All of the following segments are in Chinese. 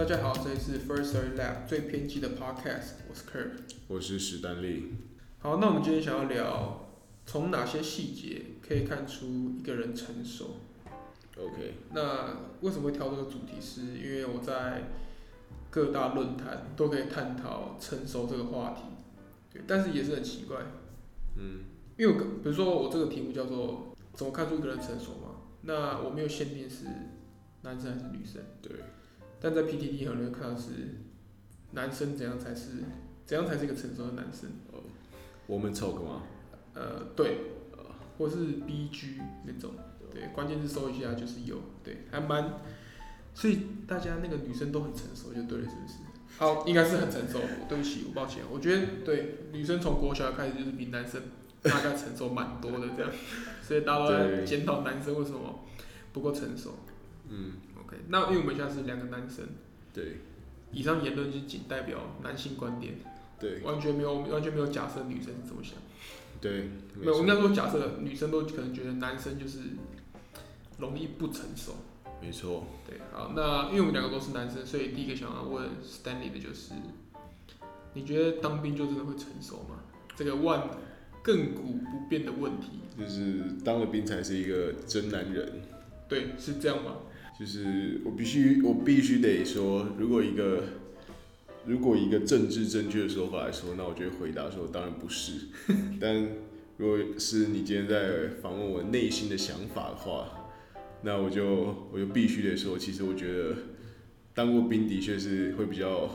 大家好，这里是 First Story Lab 最偏激的 Podcast，我是 Kirk，我是史丹利。好，那我们今天想要聊，从哪些细节可以看出一个人成熟？OK。那为什么会挑这个主题？是因为我在各大论坛都可以探讨成熟这个话题，对，但是也是很奇怪，嗯，因为我比如说我这个题目叫做怎么看出一个人成熟嘛，那我没有限定是男生还是女生，对。但在 PTT 很容易看到是男生怎样才是怎样才是一个成熟的男生？哦，我们 talk 吗？呃，对，或是 BG 那种，对，关键是搜一下就是有，对，还蛮，所以大家那个女生都很成熟就对了，是不是？好，应该是很成熟。对不起，我抱歉，我觉得对女生从国小开始就是比男生大概成熟蛮多的这样，所以大家都在 检讨男生为什么不够成熟。嗯。那因为我们现在是两个男生，对，以上言论就仅代表男性观点，对，完全没有完全没有假设女生是怎么想，对，没有，我应该说假设女生都可能觉得男生就是容易不成熟，没错，对，好，那因为我们两个都是男生，所以第一个想要问 Stanley 的就是，你觉得当兵就真的会成熟吗？这个万亘古不变的问题，就是当了兵才是一个真男人，对，是这样吗？就是我必须，我必须得说，如果一个，如果一个政治正确的说法来说，那我就会回答说，当然不是。但如果是你今天在访问我内心的想法的话，那我就我就必须得说，其实我觉得当过兵的确是会比较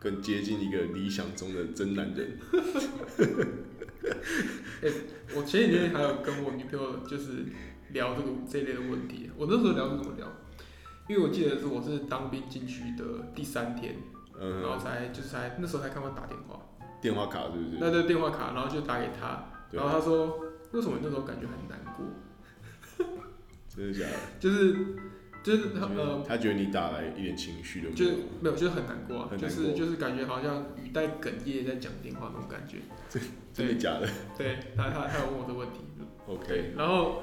更接近一个理想中的真男人。欸，我前几天还有跟我女朋友就是聊这个这类的问题，我那时候聊是怎么聊？因为我记得是我是当兵进去的第三天，嗯，然后才就是才那时候才看到打电话，电话卡是不是？那对电话卡，然后就打给他，然后他说为什么那时候感觉很难过？真的假的？就是就是他呃，他觉得你打来一点情绪都没有，就没有，就是很难过啊，就是就是感觉好像语带哽咽在讲电话那种感觉。真真的假的？对，他他他有问我这个问题。OK，然后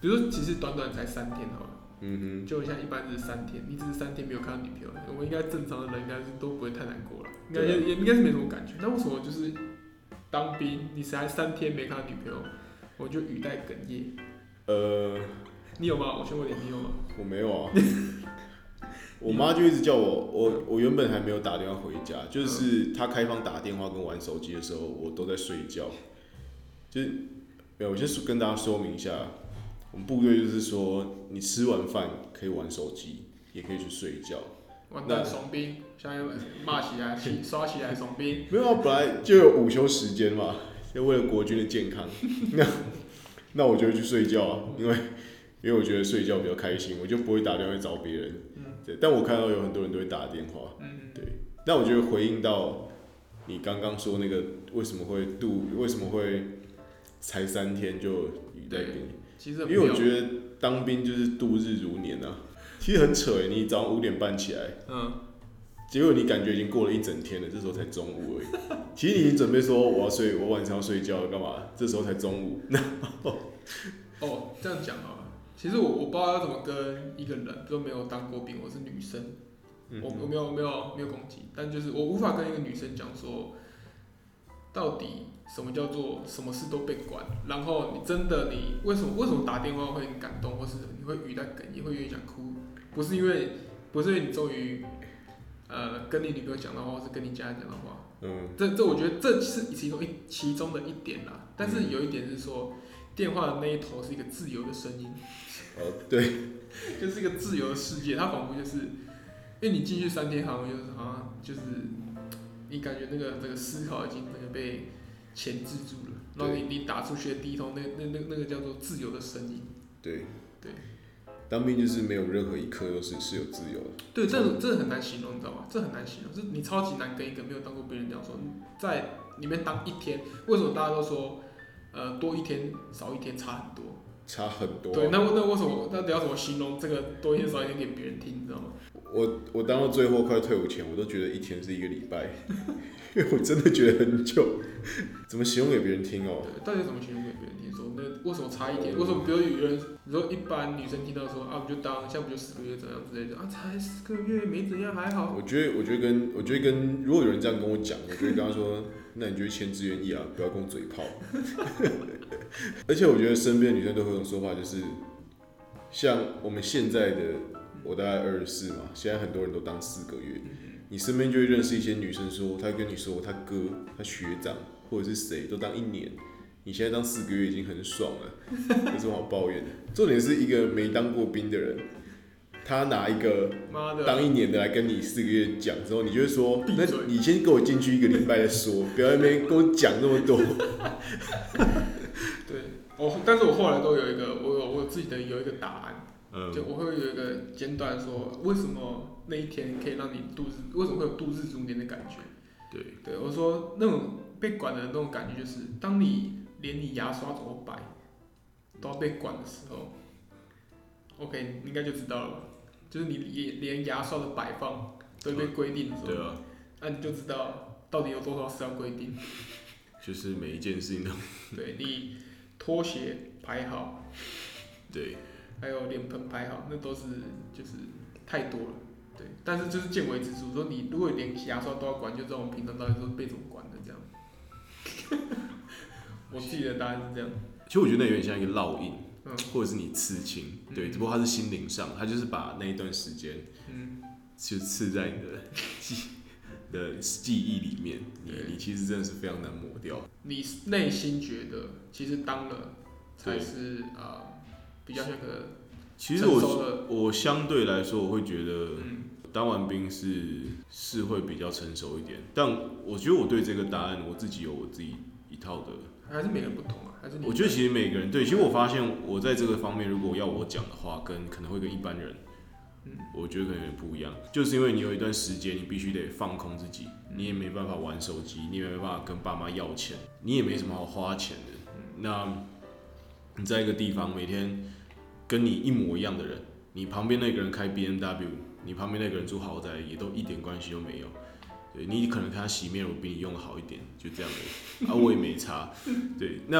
比如说其实短短才三天哈。嗯哼，就像一般是三天，你只是三天没有看到女朋友，我们应该正常的人应该是都不会太难过了，应该也也应该是没什么感觉。那为什么就是当兵，你才三天没看到女朋友，我就语带哽咽？呃，你有吗？我先问你，你有吗？我没有啊，我妈就一直叫我，我我原本还没有打电话回家，就是她开放打电话跟玩手机的时候，我都在睡觉。就是没有，我先跟大家说明一下。我们部队就是说，你吃完饭可以玩手机，也可以去睡觉。完蛋，怂兵，现在骂起来，刷起来，怂兵。没有啊，本来就有午休时间嘛，就为了国军的健康。那那我就会去睡觉啊，因为因为我觉得睡觉比较开心，我就不会打电话找别人。嗯。对，但我看到有很多人都会打电话。嗯。对。那我觉得回应到你刚刚说那个为什么会度，为什么会才三天就雨带给你？因为我觉得当兵就是度日如年啊，其实很扯哎，你早上五点半起来，嗯，结果你感觉已经过了一整天了，这时候才中午而已。其实你已经准备说我要睡，我晚上要睡觉了，干嘛？这时候才中午。哦，这样讲啊，其实我我不知道要怎么跟一个人，都没有当过兵，我是女生，我我没有没有没有攻击，但就是我无法跟一个女生讲说，到底。什么叫做什么事都被管？然后你真的你为什么为什么打电话会很感动，或是你会语带哽咽，会愿意想哭？不是因为不是因为你终于呃跟你女朋友讲的话，或是跟你家人讲的话。嗯。这这我觉得这是其中一其中的一点啦。但是有一点是说，电话的那一头是一个自由的声音。哦，对，就是一个自由的世界。它仿佛就是，因为你进去三天，好像就是好像就是你感觉那个这个思考已经那个被。钳制住了，然后你你打出去的第一通那那那那个叫做自由的声音。对对，当兵就是没有任何一刻都是是有自由的。对，这这很难形容，你知道吗？这很难形容，是你超级难跟一个没有当过兵人讲说，在里面当一天，为什么大家都说，呃，多一天少一天差很多？差很多。对，那那为什么？那你要怎么形容这个多一天少一天给别人听？你知道吗？我我当到最后快退伍前，我都觉得一天是一个礼拜，因为 我真的觉得很久。怎么形容给别人听哦？对，到底怎么形容给别人听？说那为什么差一点？为什么比如有人，你说一般女生听到说啊，不就当下不就四个月怎样之类的啊？才四个月没怎样还好。我觉得我觉得跟我觉得跟如果有人这样跟我讲，我觉得跟他说，那你就签志愿意啊，不要跟我嘴炮。而且我觉得身边的女生都会有种说法，就是像我们现在的。我大概二十四嘛，现在很多人都当四个月，你身边就会认识一些女生说，她跟你说她哥、她学长或者是谁都当一年，你现在当四个月已经很爽了，有什么好抱怨的？重点是一个没当过兵的人，他拿一个当一年的来跟你四个月讲之后，你就会说，那你先给我进去一个礼拜再说，不要在那边跟我讲那么多。对，我但是我后来都有一个，我有我自己的有一个答案。就我会有一个简短说，为什么那一天可以让你度日？为什么会有度日如年的感觉？对，对我说那种被管的那种感觉，就是当你连你牙刷怎么摆都要被管的时候，OK，你应该就知道了吧？就是你连连牙刷的摆放都被规定的时候，对啊，那你就知道到底有多少是要规定。就是每一件事情都，对你拖鞋排好，对。还有脸盆排好，那都是就是太多了，对。但是就是见微知著，说你如果连牙刷都要管，就知道我们平常到底是被怎么管的这样。我自己的答案是这样。其实我觉得那有点像一个烙印，嗯、或者是你刺青，对。只不过它是心灵上，它就是把那一段时间，嗯，就刺在你的记的记忆里面。你你其实真的是非常难抹掉。你内心觉得，其实当了才是啊。比较像个，其实我我相对来说，我会觉得当完兵是是会比较成熟一点，但我觉得我对这个答案我自己有我自己一套的，还是每个人不同啊，还是我觉得其实每个人对，其实我发现我在这个方面，如果要我讲的话，跟可能会跟一般人，我觉得可能有点不一样，就是因为你有一段时间你必须得放空自己，你也没办法玩手机，你也没办法跟爸妈要钱，你也没什么好花钱的，那。你在一个地方，每天跟你一模一样的人，你旁边那个人开 BMW，你旁边那个人住豪宅，也都一点关系都没有。对，你可能看他洗面乳比你用的好一点，就这样的。啊，我也没差。对，那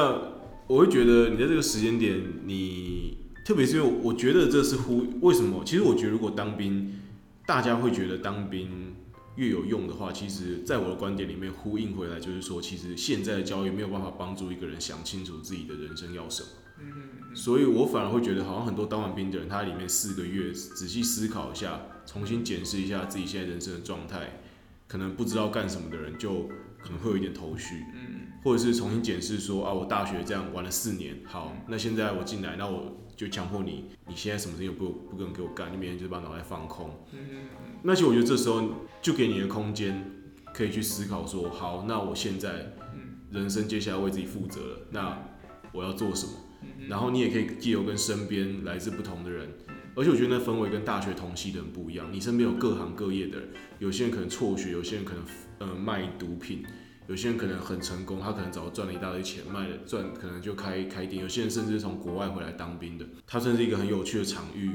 我会觉得你在这个时间点，你特别是因为我觉得这是呼为什么？其实我觉得如果当兵，大家会觉得当兵越有用的话，其实在我的观点里面呼应回来，就是说，其实现在的教育没有办法帮助一个人想清楚自己的人生要什么。所以我反而会觉得，好像很多当完兵的人，他里面四个月仔细思考一下，重新检视一下自己现在人生的状态，可能不知道干什么的人，就可能会有一点头绪，嗯。或者是重新检视说啊，我大学这样玩了四年，好，那现在我进来，那我就强迫你，你现在什么事情不不可能给我干，你每天就把脑袋放空，那其实我觉得这时候就给你的空间，可以去思考说，好，那我现在人生接下来为自己负责了，那我要做什么？然后你也可以借由跟身边来自不同的人，而且我觉得那氛围跟大学同系的人不一样。你身边有各行各业的人，有些人可能辍学，有些人可能呃卖毒品，有些人可能很成功，他可能早就赚了一大堆钱，卖了赚可能就开开店。有些人甚至是从国外回来当兵的，他算是一个很有趣的场域。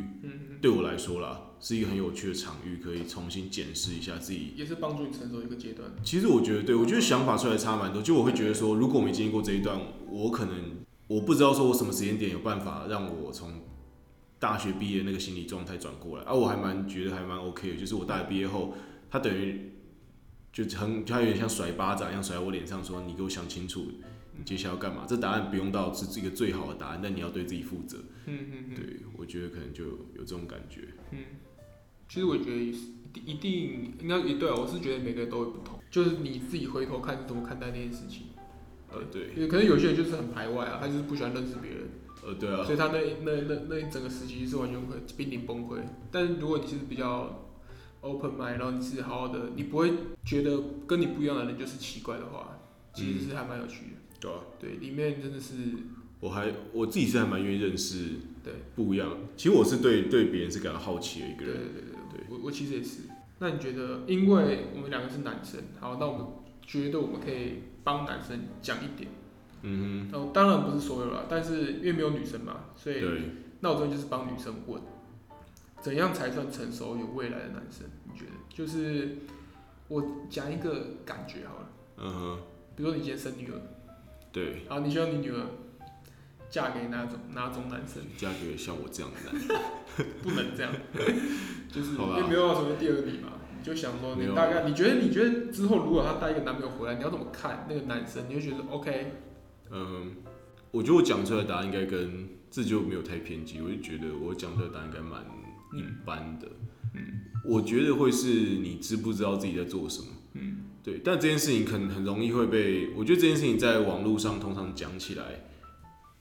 对我来说啦，是一个很有趣的场域，可以重新检视一下自己，也是帮助你成熟一个阶段。其实我觉得，对我觉得想法出来差蛮多。就我会觉得说，如果我没经历过这一段，我可能。我不知道说我什么时间点有办法让我从大学毕业那个心理状态转过来，啊，我还蛮觉得还蛮 OK 的，就是我大学毕业后，他等于就很他有点像甩巴掌一样甩在我脸上，说你给我想清楚，你接下来要干嘛？这答案不用到是这个最好的答案，但你要对自己负责。嗯嗯嗯。对，我觉得可能就有这种感觉。嗯，其实我觉得一定应该也对，我是觉得每个人都会不同，就是你自己回头看是怎么看待那件事情。呃，对，可能有些人就是很排外啊，他就是不喜欢认识别人。呃，对啊。所以他那那那那一整个时期是完全会濒临崩溃。但如果你是比较 open mind，然后你是好好的，你不会觉得跟你不一样的人就是奇怪的话，其实是还蛮有趣的。嗯、对啊。对，里面真的是。我还我自己是还蛮愿意认识。对。不一样。其实我是对对别人是感到好奇的一个人。对对对对。对我我其实也是。那你觉得，因为我们两个是男生，好，那我们觉得我们可以。帮男生讲一点，嗯哼。当然不是所有啦，但是因为没有女生嘛，所以对那我这边就是帮女生问，怎样才算成熟有未来的男生？你觉得？就是我讲一个感觉好了。嗯哼。比如说你今天生女儿。对。好，你希望你女儿嫁给哪种哪种男生？嫁给像我这样的男生。不能这样。就是因为没有办法成为第二个你嘛。你就想说，你大概你觉得你觉得之后如果她带一个男朋友回来，你要怎么看那个男生？你会觉得 OK？嗯，我觉得我讲出来的答案应该跟这就没有太偏激，我就觉得我讲出来的答案应该蛮一般的。嗯，我觉得会是你知不知道自己在做什么？嗯，对。但这件事情可能很容易会被，我觉得这件事情在网络上通常讲起来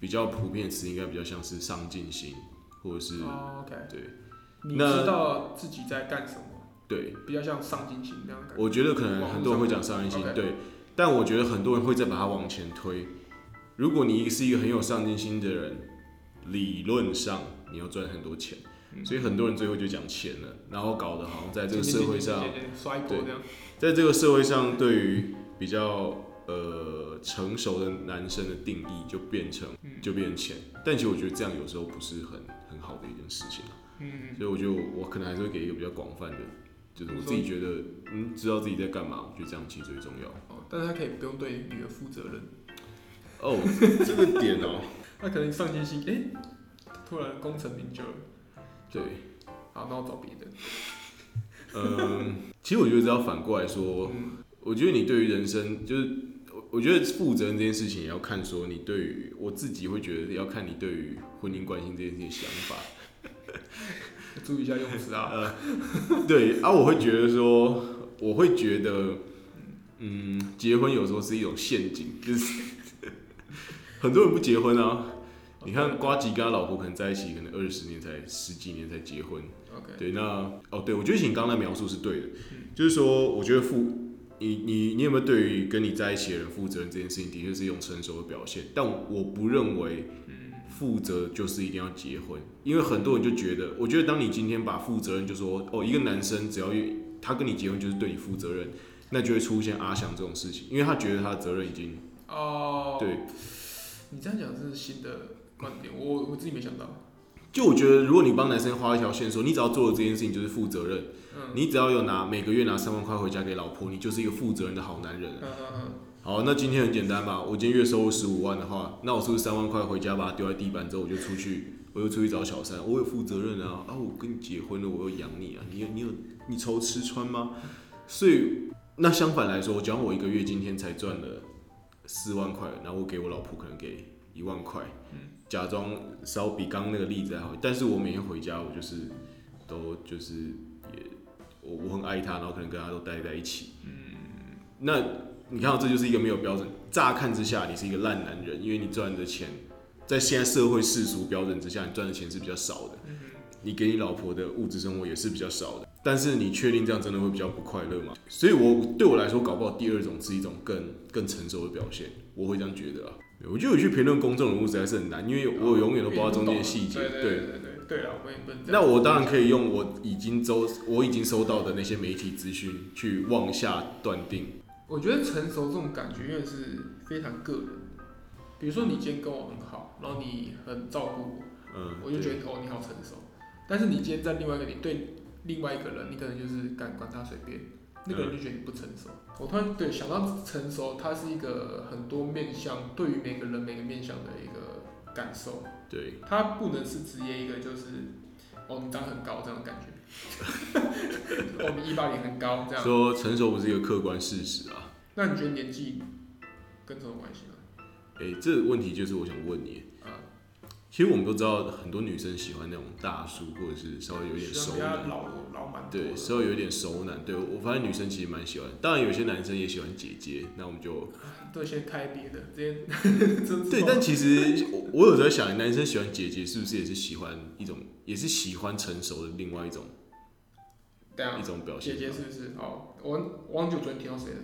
比较普遍的词，应该比较像是上进心，或者是 OK？对，你知道自己在干什么？对，比较像上进心这样感觉。我觉得可能很多人会讲上进心，对，但我觉得很多人会再把它往前推。如果你是一个很有上进心的人，理论上你要赚很多钱，所以很多人最后就讲钱了，然后搞得好像在这个社会上，对，在这个社会上，对于比较呃成熟的男生的定义就变成就变成钱，但其实我觉得这样有时候不是很很好的一件事情。嗯，所以我觉得我可能还是会给一个比较广泛的。就是我自己觉得，嗯，知道自己在干嘛，我觉得这样其实最重要。哦，但是他可以不用对女儿负责任。哦，这个点哦，他可能上进心，哎、欸，突然功成名就了。对，好，那我找别的。嗯，其实我觉得只要反过来说，嗯、我觉得你对于人生，就是我我觉得负责任这件事情也要看说你对于我自己会觉得要看你对于婚姻关系这件事情想法。注意一下用词啊。呃，对啊，我会觉得说，我会觉得，嗯，结婚有时候是一种陷阱，就是 很多人不结婚啊。你看瓜吉跟他老婆可能在一起，可能二十年才十几年才结婚。Okay. 对，那哦，对，我觉得你刚刚的描述是对的，就是说，我觉得负，你你你有没有对于跟你在一起的人负责任这件事情，的确是一种成熟的表现，但我不认为。负责就是一定要结婚，因为很多人就觉得，我觉得当你今天把负责任就说哦，一个男生只要他跟你结婚就是对你负责任，那就会出现阿翔这种事情，因为他觉得他的责任已经哦，对，你这样讲是新的观点，我我自己没想到。就我觉得，如果你帮男生画一条线，说你只要做了这件事情就是负责任，嗯，你只要有拿每个月拿三万块回家给老婆，你就是一个负责任的好男人。嗯嗯嗯。好，那今天很简单嘛，我今天月收入十五万的话，那我是不是三万块回家把它丢在地板之后，我就出去，我就出去找小三，我有负责任啊，啊，我跟你结婚了，我要养你啊，你有你有你愁吃穿吗？所以那相反来说，假如我一个月今天才赚了四万块，然后我给我老婆可能给一万块，假装稍比刚刚那个例子还好，但是我每天回家我就是都就是也我我很爱她，然后可能跟她都待在一起，嗯，那。你看到这就是一个没有标准，乍看之下你是一个烂男人，因为你赚的钱，在现在社会世俗标准之下，你赚的钱是比较少的，你给你老婆的物质生活也是比较少的。但是你确定这样真的会比较不快乐吗？所以我对我来说，搞不好第二种是一种更更成熟的表现，我会这样觉得啊。我觉得我去评论公众人物实在是很难，因为我永远都不知道中间的细节。对对对对对了，我也不能。那我当然可以用我已经收我已经收到的那些媒体资讯去妄下断定。我觉得成熟这种感觉，因为是非常个人。比如说，你今天跟我很好，然后你很照顾我，嗯，我就觉得哦，你好成熟。但是你今天在另外一个你对另外一个人，你可能就是敢管他随便，那个人就觉得你不成熟。我突然对想到成熟，它是一个很多面向，对于每个人每个面向的一个感受。对，它不能是直接一个就是哦，你长很高这种感觉。我们一八零很高，这样说成熟不是一个客观事实啊。那你觉得年纪跟什么关系呢？哎、欸，这个问题就是我想问你。啊，其实我们都知道，很多女生喜欢那种大叔，或者是稍微有点熟男，老老蛮对，稍微有点熟男。对，我发现女生其实蛮喜欢。当然，有些男生也喜欢姐姐。那我们就 都先开别的，这些 对。但其实我我有时候想，男生喜欢姐姐，是不是也是喜欢一种，也是喜欢成熟的另外一种？啊、一种表现。姐姐是不是？哦，我忘记我昨天听到谁了。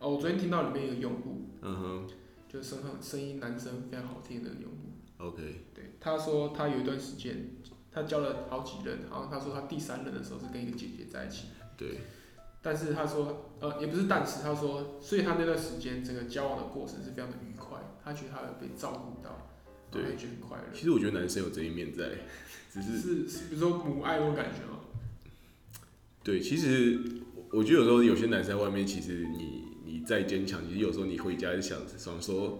哦，我昨天听到里面有个用户，嗯哼，就是声声音男生非常好听的用户。OK。对，他说他有一段时间，他交了好几任，然后他说他第三任的时候是跟一个姐姐在一起。对。但是他说，呃，也不是但是，他说，所以他那段时间整个交往的过程是非常的愉快，他觉得他有被照顾到，对，觉得很快乐。其实我觉得男生有这一面在，只是是，是比如说母爱那种感觉吗？对，其实我觉得有时候有些男生在外面，其实你你再坚强，其实有时候你回家就想想说，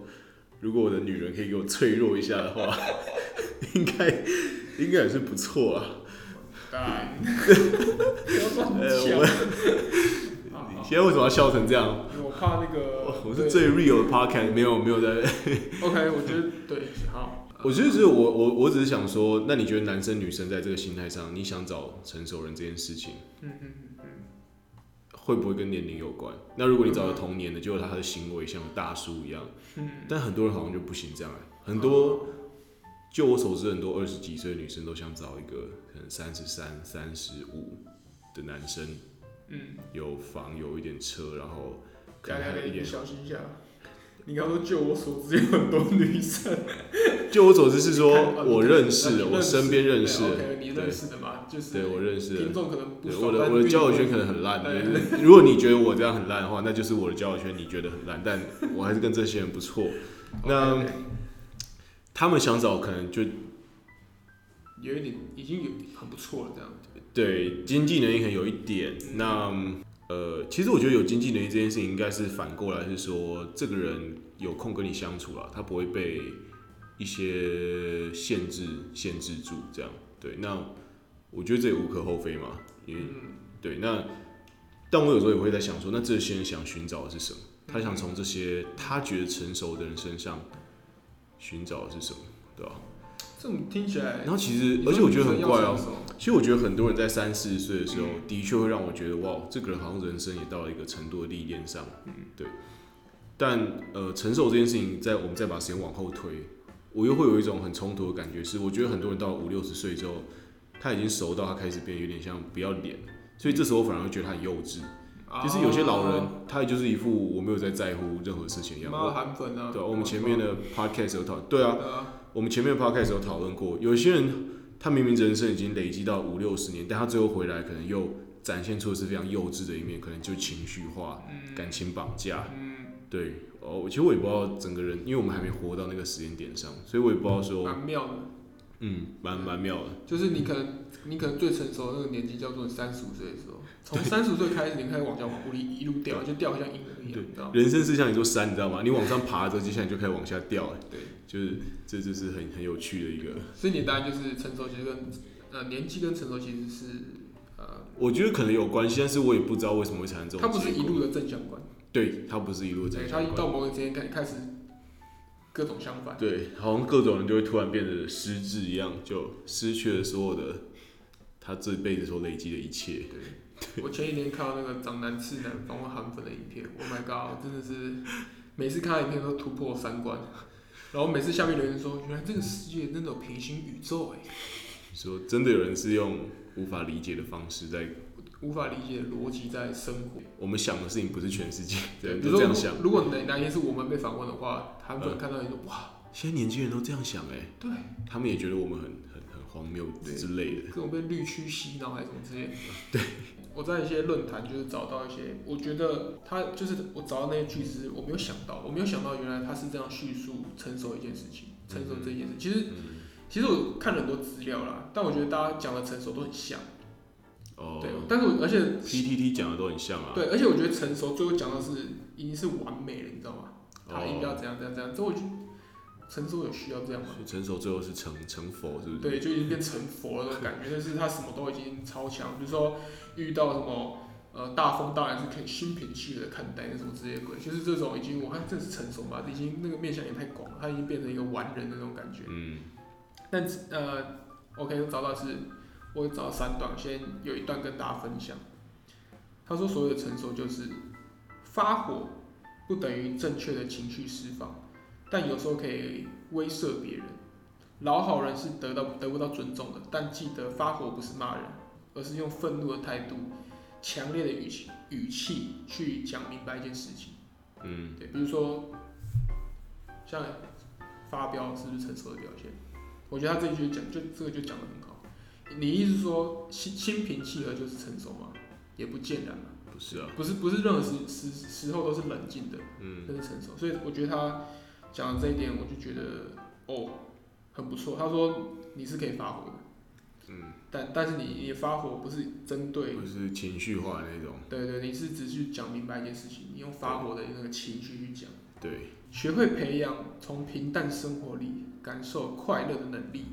如果我的女人可以给我脆弱一下的话，应该应该也是不错啊。当然，你现在为什么要笑成这样？我怕那个，我是最 real 的 podcast，没有没有在。OK，我觉得对，好。我觉得是我我我只是想说，那你觉得男生女生在这个心态上，你想找成熟人这件事情，嗯嗯嗯，会不会跟年龄有关？那如果你找了同年的，结果他的行为像大叔一样，嗯，但很多人好像就不行这样，很多。就我所知，很多二十几岁的女生都想找一个可能三十三、三十五的男生，嗯，有房有一点车，然后可能还有一点。小心一下，你刚刚说就我所知有很多女生。就我所知是说我认识的，我身边认识的，你认识的嘛？就是对我认识的。听众可能不我的我的交友圈可能很烂，如果你觉得我这样很烂的话，那就是我的交友圈你觉得很烂，但我还是跟这些人不错。那。他们想找可能就有一点，已经有很不错了，这样子。对，经济能力可能有一点。那呃，其实我觉得有经济能力这件事情，应该是反过来是说，这个人有空跟你相处了，他不会被一些限制限制住，这样。对，那我觉得这也无可厚非嘛。因为对，那但我有时候也会在想说，那这些人想寻找的是什么？他想从这些他觉得成熟的人身上。寻找的是什么，对吧？这种听起来，然后其实，而且我觉得很怪哦。其实我觉得很多人在三四十岁的时候，的确会让我觉得，哇，这个人好像人生也到了一个程度的历练上，嗯，对。但呃，承受这件事情，在我们再把时间往后推，我又会有一种很冲突的感觉，是我觉得很多人到五六十岁之后，他已经熟到他开始变得有点像不要脸，所以这时候我反而会觉得他很幼稚。就是有些老人，他也就是一副我没有在在乎任何事情一样。韩粉啊。对，我们前面的 podcast 有讨，对啊，我们前面的 podcast 有讨论过。有些人他明明人生已经累积到五六十年，但他最后回来可能又展现出的是非常幼稚的一面，可能就情绪化、感情绑架。嗯。对，哦，其实我也不知道整个人，因为我们还没活到那个时间点上，所以我也不知道说。蛮妙的。嗯，蛮蛮妙的。就是你可能，你可能最成熟的那个年纪叫做三十五岁的时候。从三十岁开始，你开始往下往屋里一路掉，就掉像婴儿一样，你知道？人生是像一座山，你知道吗？你往上爬着，接下来就开始往下掉。对，就是这就是很很有趣的一个。所以你答案就是成熟，其实跟呃年纪跟成熟其实是呃，我觉得可能有关系，但是我也不知道为什么会产生这种。它不是一路的正相关。对，它不是一路的正相关。它一到某个时间开开始各种相反。对，好像各种人就会突然变得失智一样，就失去了所有的他这辈子所累积的一切。对。我前几天看到那个长男次男访问韩粉的影片，Oh my god，真的是每次看到影片都突破三观，然后每次下面留言说，原来这个世界真的有平行宇宙哎，说真的有人是用无法理解的方式在无法理解的逻辑在生活。我们想的事情不是全世界，对，就这样想。如果哪哪天是我们被访问的话，韩粉看到你说哇，现在年轻人都这样想哎，对，他们也觉得我们很很很荒谬之类的，各种被绿区洗脑还是什么之类的，对。我在一些论坛就是找到一些，我觉得他就是我找到那些句子，我没有想到，我没有想到原来他是这样叙述成熟一件事情，成熟这件事。其实，其实我看了很多资料啦，但我觉得大家讲的成熟都很像。哦。对，但是我而且 PTT 讲的都很像啊。对，而且我觉得成熟最后讲的是已经是完美了，你知道吗？他应该要怎样怎样怎样，之后就。成熟有需要这样吗？成熟最后是成成佛，是不是？对，就已经变成佛了那种感觉，就是他什么都已经超强。比如说遇到什么呃大风大浪是可以心平气和的看待，那什么这些鬼，就是这种已经我看这是成熟嘛，已经那个面相也太广了，他已经变成一个完人的那种感觉。嗯。但呃，OK，我找到是，我找到三段，先有一段跟大家分享。他说所谓的成熟就是发火不等于正确的情绪释放。但有时候可以威慑别人，老好人是得到得不到尊重的。但记得发火不是骂人，而是用愤怒的态度、强烈的语气语气去讲明白一件事情。嗯，对，比如说像发飙是不是成熟的表现？我觉得他这句讲就这个就讲的很好。你意思是说心心平气和就是成熟吗？也不见然嘛。不是啊，不是不是任何时时时候都是冷静的，嗯，都是成熟。所以我觉得他讲的这一点，我就觉得哦很不错。他说你是可以发火的，嗯，但但是你你发火不是针对，不是情绪化的那种，对对，你是只去讲明白一件事情，你用发火的那个情绪去讲，对，学会培养从平淡生活里感受快乐的能力，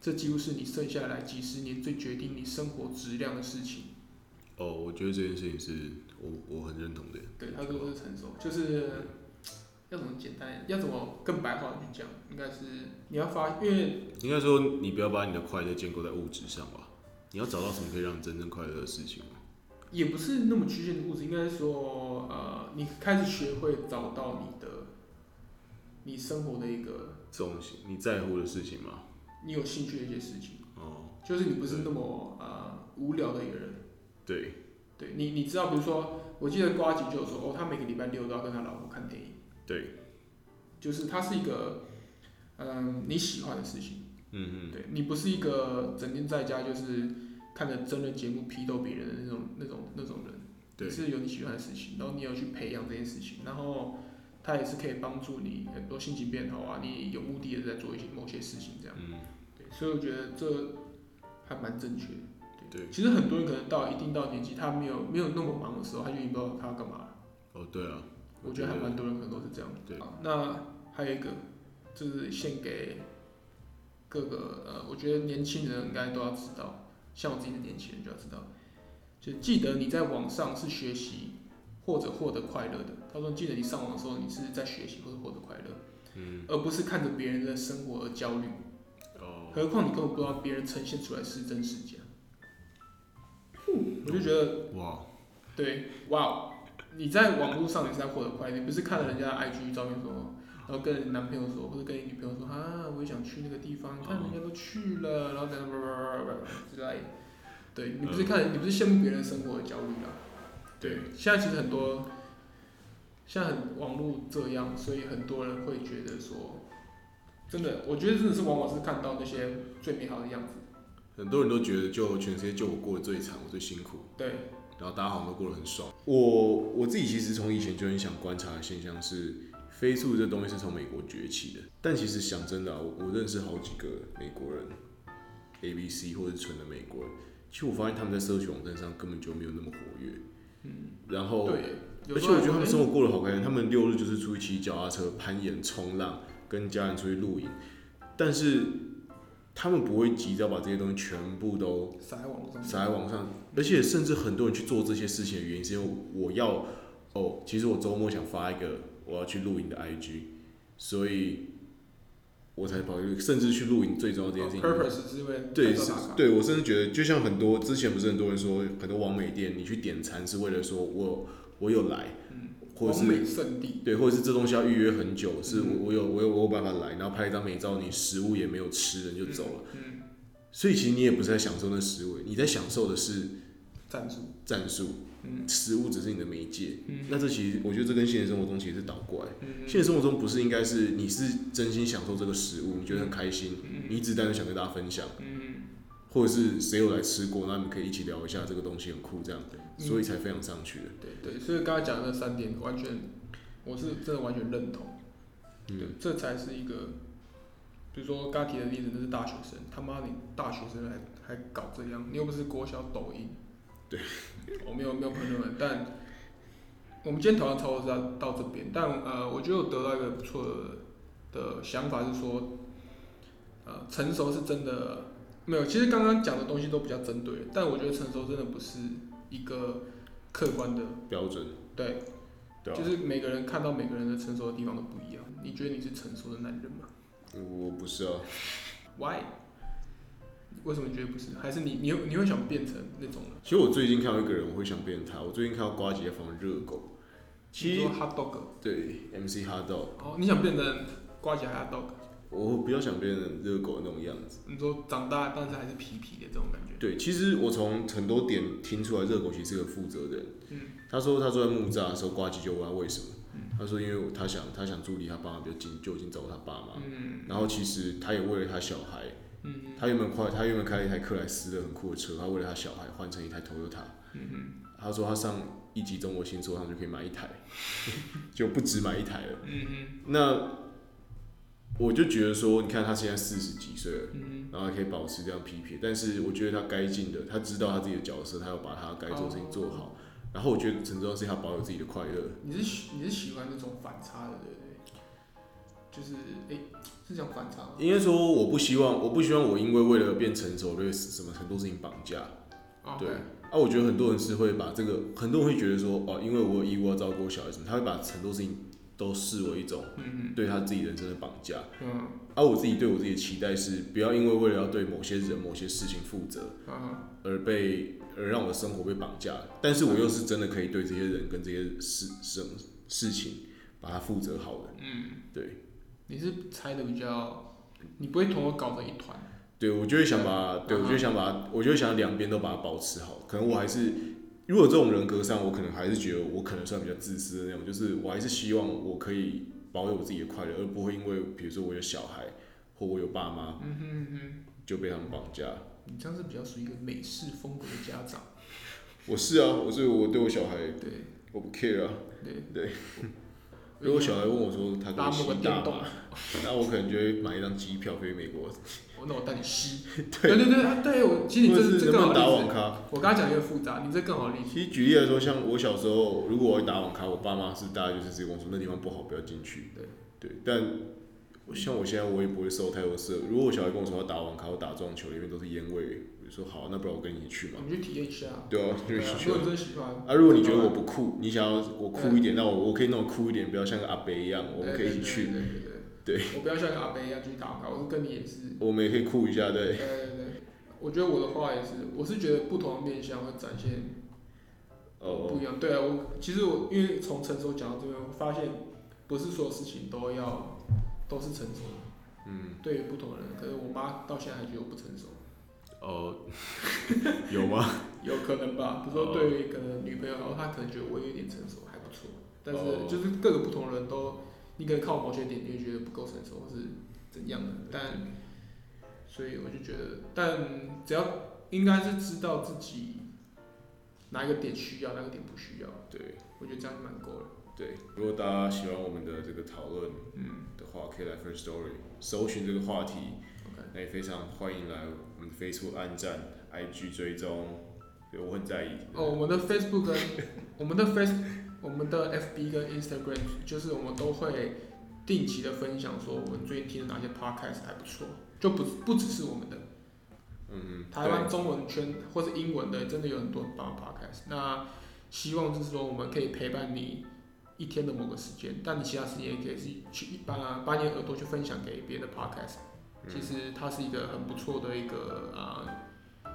这几乎是你剩下来几十年最决定你生活质量的事情。哦，我觉得这件事情是我我很认同的。对，他说是成熟，就是要怎么简单，要怎么更白话的去讲，应该是你要发，因为应该说你不要把你的快乐建构在物质上吧，你要找到什么可以让你真正快乐的事情。也不是那么局限的物质，应该是说，呃，你开始学会找到你的，你生活的一个重心，你在乎的事情吗？你有兴趣的一些事情。哦。就是你不是那么呃无聊的一个人。对，对你，你知道，比如说，我记得瓜吉就说，哦，他每个礼拜六都要跟他老婆看电影。对，就是它是一个，嗯、呃，你喜欢的事情。嗯嗯。对你不是一个整天在家就是看着真人节目批斗别人的那种、那种、那种人。对。是有你喜欢的事情，然后你要去培养这件事情，然后它也是可以帮助你很多心情变好啊，你有目的的在做一些某些事情这样。嗯。对，所以我觉得这还蛮正确的。对，其实很多人可能到一定到年纪，他没有没有那么忙的时候，他就已经不知道他要干嘛了。哦，对啊，我觉得还蛮多人可能都是这样。对，那还有一个就是献给各个呃，我觉得年轻人应该都要知道，像我自己的年轻人就要知道，就记得你在网上是学习或者获得快乐的。他说，记得你上网的时候，你是在学习或者获得快乐，嗯，而不是看着别人的生活而焦虑。哦，何况你根本不知道别人呈现出来是真是假。我就觉得哇，对，哇，你在网络上你是在获得快乐，你不是看了人家 IG 照片说，然后跟你男朋友说，或者跟你女朋友说啊，我也想去那个地方，看人家都去了，然后等等叭叭叭叭之类的。对，你不是看，你不是羡慕别人生活的焦虑啊。对，现在其实很多，现在很网络这样，所以很多人会觉得说，真的，我觉得真的是往往是看到那些最美好的样子。很多人都觉得，就全世界就我过得最惨，我最辛苦。对。然后大家好像都过得很爽。我我自己其实从以前就很想观察的现象是，飞速这东西是从美国崛起的。但其实想真的啊，我我认识好几个美国人，A B C 或者纯的美国人，其实我发现他们在社群网站上根本就没有那么活跃。嗯。然后。对。而且我觉得他们生活过得好开心，他们六日就是出去骑脚踏车、攀岩、冲浪，跟家人出去露营。但是。他们不会急着把这些东西全部都撒在网上，撒在网上，而且甚至很多人去做这些事情的原因是因为我要哦，其实我周末想发一个我要去露营的 IG，所以我才跑去，甚至去露营最重要这件事情。Purpose 是因为对，是，对我甚至觉得，就像很多之前不是很多人说，很多网美店你去点餐是为了说我我有来。嗯或者是对，或者是这东西要预约很久，是我我有我有我有办法来，然后拍一张美照，你食物也没有吃，人就走了。嗯，所以其实你也不是在享受那食物，你在享受的是战术战术。嗯，食物只是你的媒介。嗯，那这其实我觉得这跟现实生活中其实是倒过来。嗯，现实生活中不是应该是你是真心享受这个食物，你觉得很开心，你一直单纯想跟大家分享。嗯，或者是谁有来吃过，那你们可以一起聊一下这个东西很酷这样。所以才非常上去的。对对，所以刚才讲的那三点，完全，我是真的完全认同。对，这才是一个，比如说刚提的例子，那是大学生，他妈你大学生还还搞这样，你又不是国小抖音。对。我没有没有朋友们，但我们今天讨论差不多是到到这边，但呃，我觉得我得到一个不错的的想法是说，呃，成熟是真的没有，其实刚刚讲的东西都比较针对，但我觉得成熟真的不是。一个客观的标准，对，对啊，就是每个人看到每个人的成熟的地方都不一样。你觉得你是成熟的男人吗？我不是啊。Why？为什么你觉得不是？还是你你你会想变成那种？其实我最近看到一个人，我会想变成他。我最近看到呱吉在访热狗，其实 Hot Dog，对，MC Hot Dog。哦，你想变成呱吉还是 Hot Dog？我比较想变成热狗那种样子。你说长大，但是还是皮皮的这种感觉。对，其实我从很多点听出来，热狗其实是个负责人。嗯。他说他坐在木栅的时候，瓜姐就问他为什么。嗯。他说因为他想他想住离他爸妈比较近，就近找他爸妈。嗯。然后其实他也为了他小孩。嗯。他原本开，他原本开了一台克莱斯勒很酷的车，他为了他小孩换成一台 Toyota。嗯哼。他说他上一集中国新说他就可以买一台，就不止买一台了。嗯哼那我就觉得说，你看他现在四十几岁了，嗯然后还可以保持这样批评，但是我觉得他该尽的，他知道他自己的角色，他要把他该做的事情做好。然后我觉得很重要是他保有自己的快乐。你是喜你是喜欢那种反差的，对不对？就是哎、欸，是讲反差吗？应该说，我不希望，我不希望我因为为了变成熟，对什么很多事情绑架。哦、对。啊，我觉得很多人是会把这个，很多人会觉得说，哦，因为我有义务要照顾小孩子，他会把很多事情都视为一种对他自己人生的绑架。嗯。而、啊、我自己对我自己的期待是，不要因为为了要对某些人、某些事情负责，而被而让我的生活被绑架。但是我又是真的可以对这些人跟这些事事事情把它负责好的。嗯，对。你是猜的比较，你不会同我搞成一团。对，我就会想把，对，我就会想把，我就会想两边都把它保持好。可能我还是，如果这种人格上，我可能还是觉得我可能算比较自私的那种，就是我还是希望我可以保有我自己的快乐，而不会因为比如说我有小孩或我有爸妈，嗯哼嗯哼，就被他们绑架。你这样是比较属于一个美式风格的家长。我是啊，我是我对我小孩，对，我不 care 啊，对对。如果小孩问我说他可以吸大麻，那我可能就会买一张机票飞美国。我那我带你吸。对对对啊，对我其实你这是这更好打网咖。我刚刚讲有点复杂，你这更好。其实举例来说，像我小时候，如果我会打网咖，我爸妈是大概就是直接跟我说那地方不好，不要进去。对对，但像我现在我也不会受太多事。如果我小孩跟我说要打网咖或打撞球，里面都是烟味，我就说好，那不然我跟你去嘛。你去体验一下。对啊，对啊。如果你真喜欢。啊，如果你觉得我不酷，你想要我酷一点，那我我可以弄酷一点，不要像个阿伯一样，我们可以一起去。对对对。对，我不要像个阿伯一样去打卡，我是跟你也是。我们也可以酷一下，对。对对对，我觉得我的话也是，我是觉得不同的面向会展现，哦，不一样。对啊，我其实我因为从成熟讲到这边，我发现不是所有事情都要都是成熟的。嗯。对于不同的人，可是我妈到现在还觉得我不成熟。哦。有吗？有可能吧，比如说对于一个女朋友，然后她可能觉得我有点成熟，还不错。但是就是各个不同人都。你可能靠某些点，你就觉得不够成熟，或是怎样的，但，所以我就觉得，但只要应该是知道自己哪一个点需要，哪个点不需要，对，我觉得这样蛮够了。对，如果大家喜欢我们的这个讨论，嗯的话，可以来 First Story 搜寻这个话题，OK，，那也非常欢迎来我们 Facebook 按赞，IG 追踪，对，我很在意。哦，我们的 Facebook 跟我们的 Face。我们的 FB 跟 Instagram 就是我们都会定期的分享，说我们最近听的哪些 Podcast 还不错，就不不只是我们的，嗯，台湾中文圈或是英文的，真的有很多很棒的 Podcast。那希望就是说我们可以陪伴你一天的某个时间，但你其他时间也可以是去把把你的耳朵去分享给别的 Podcast。其实它是一个很不错的一个啊、呃，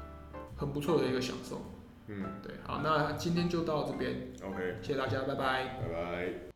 很不错的一个享受。嗯，对，好，那今天就到这边。OK，谢谢大家，拜拜。拜拜。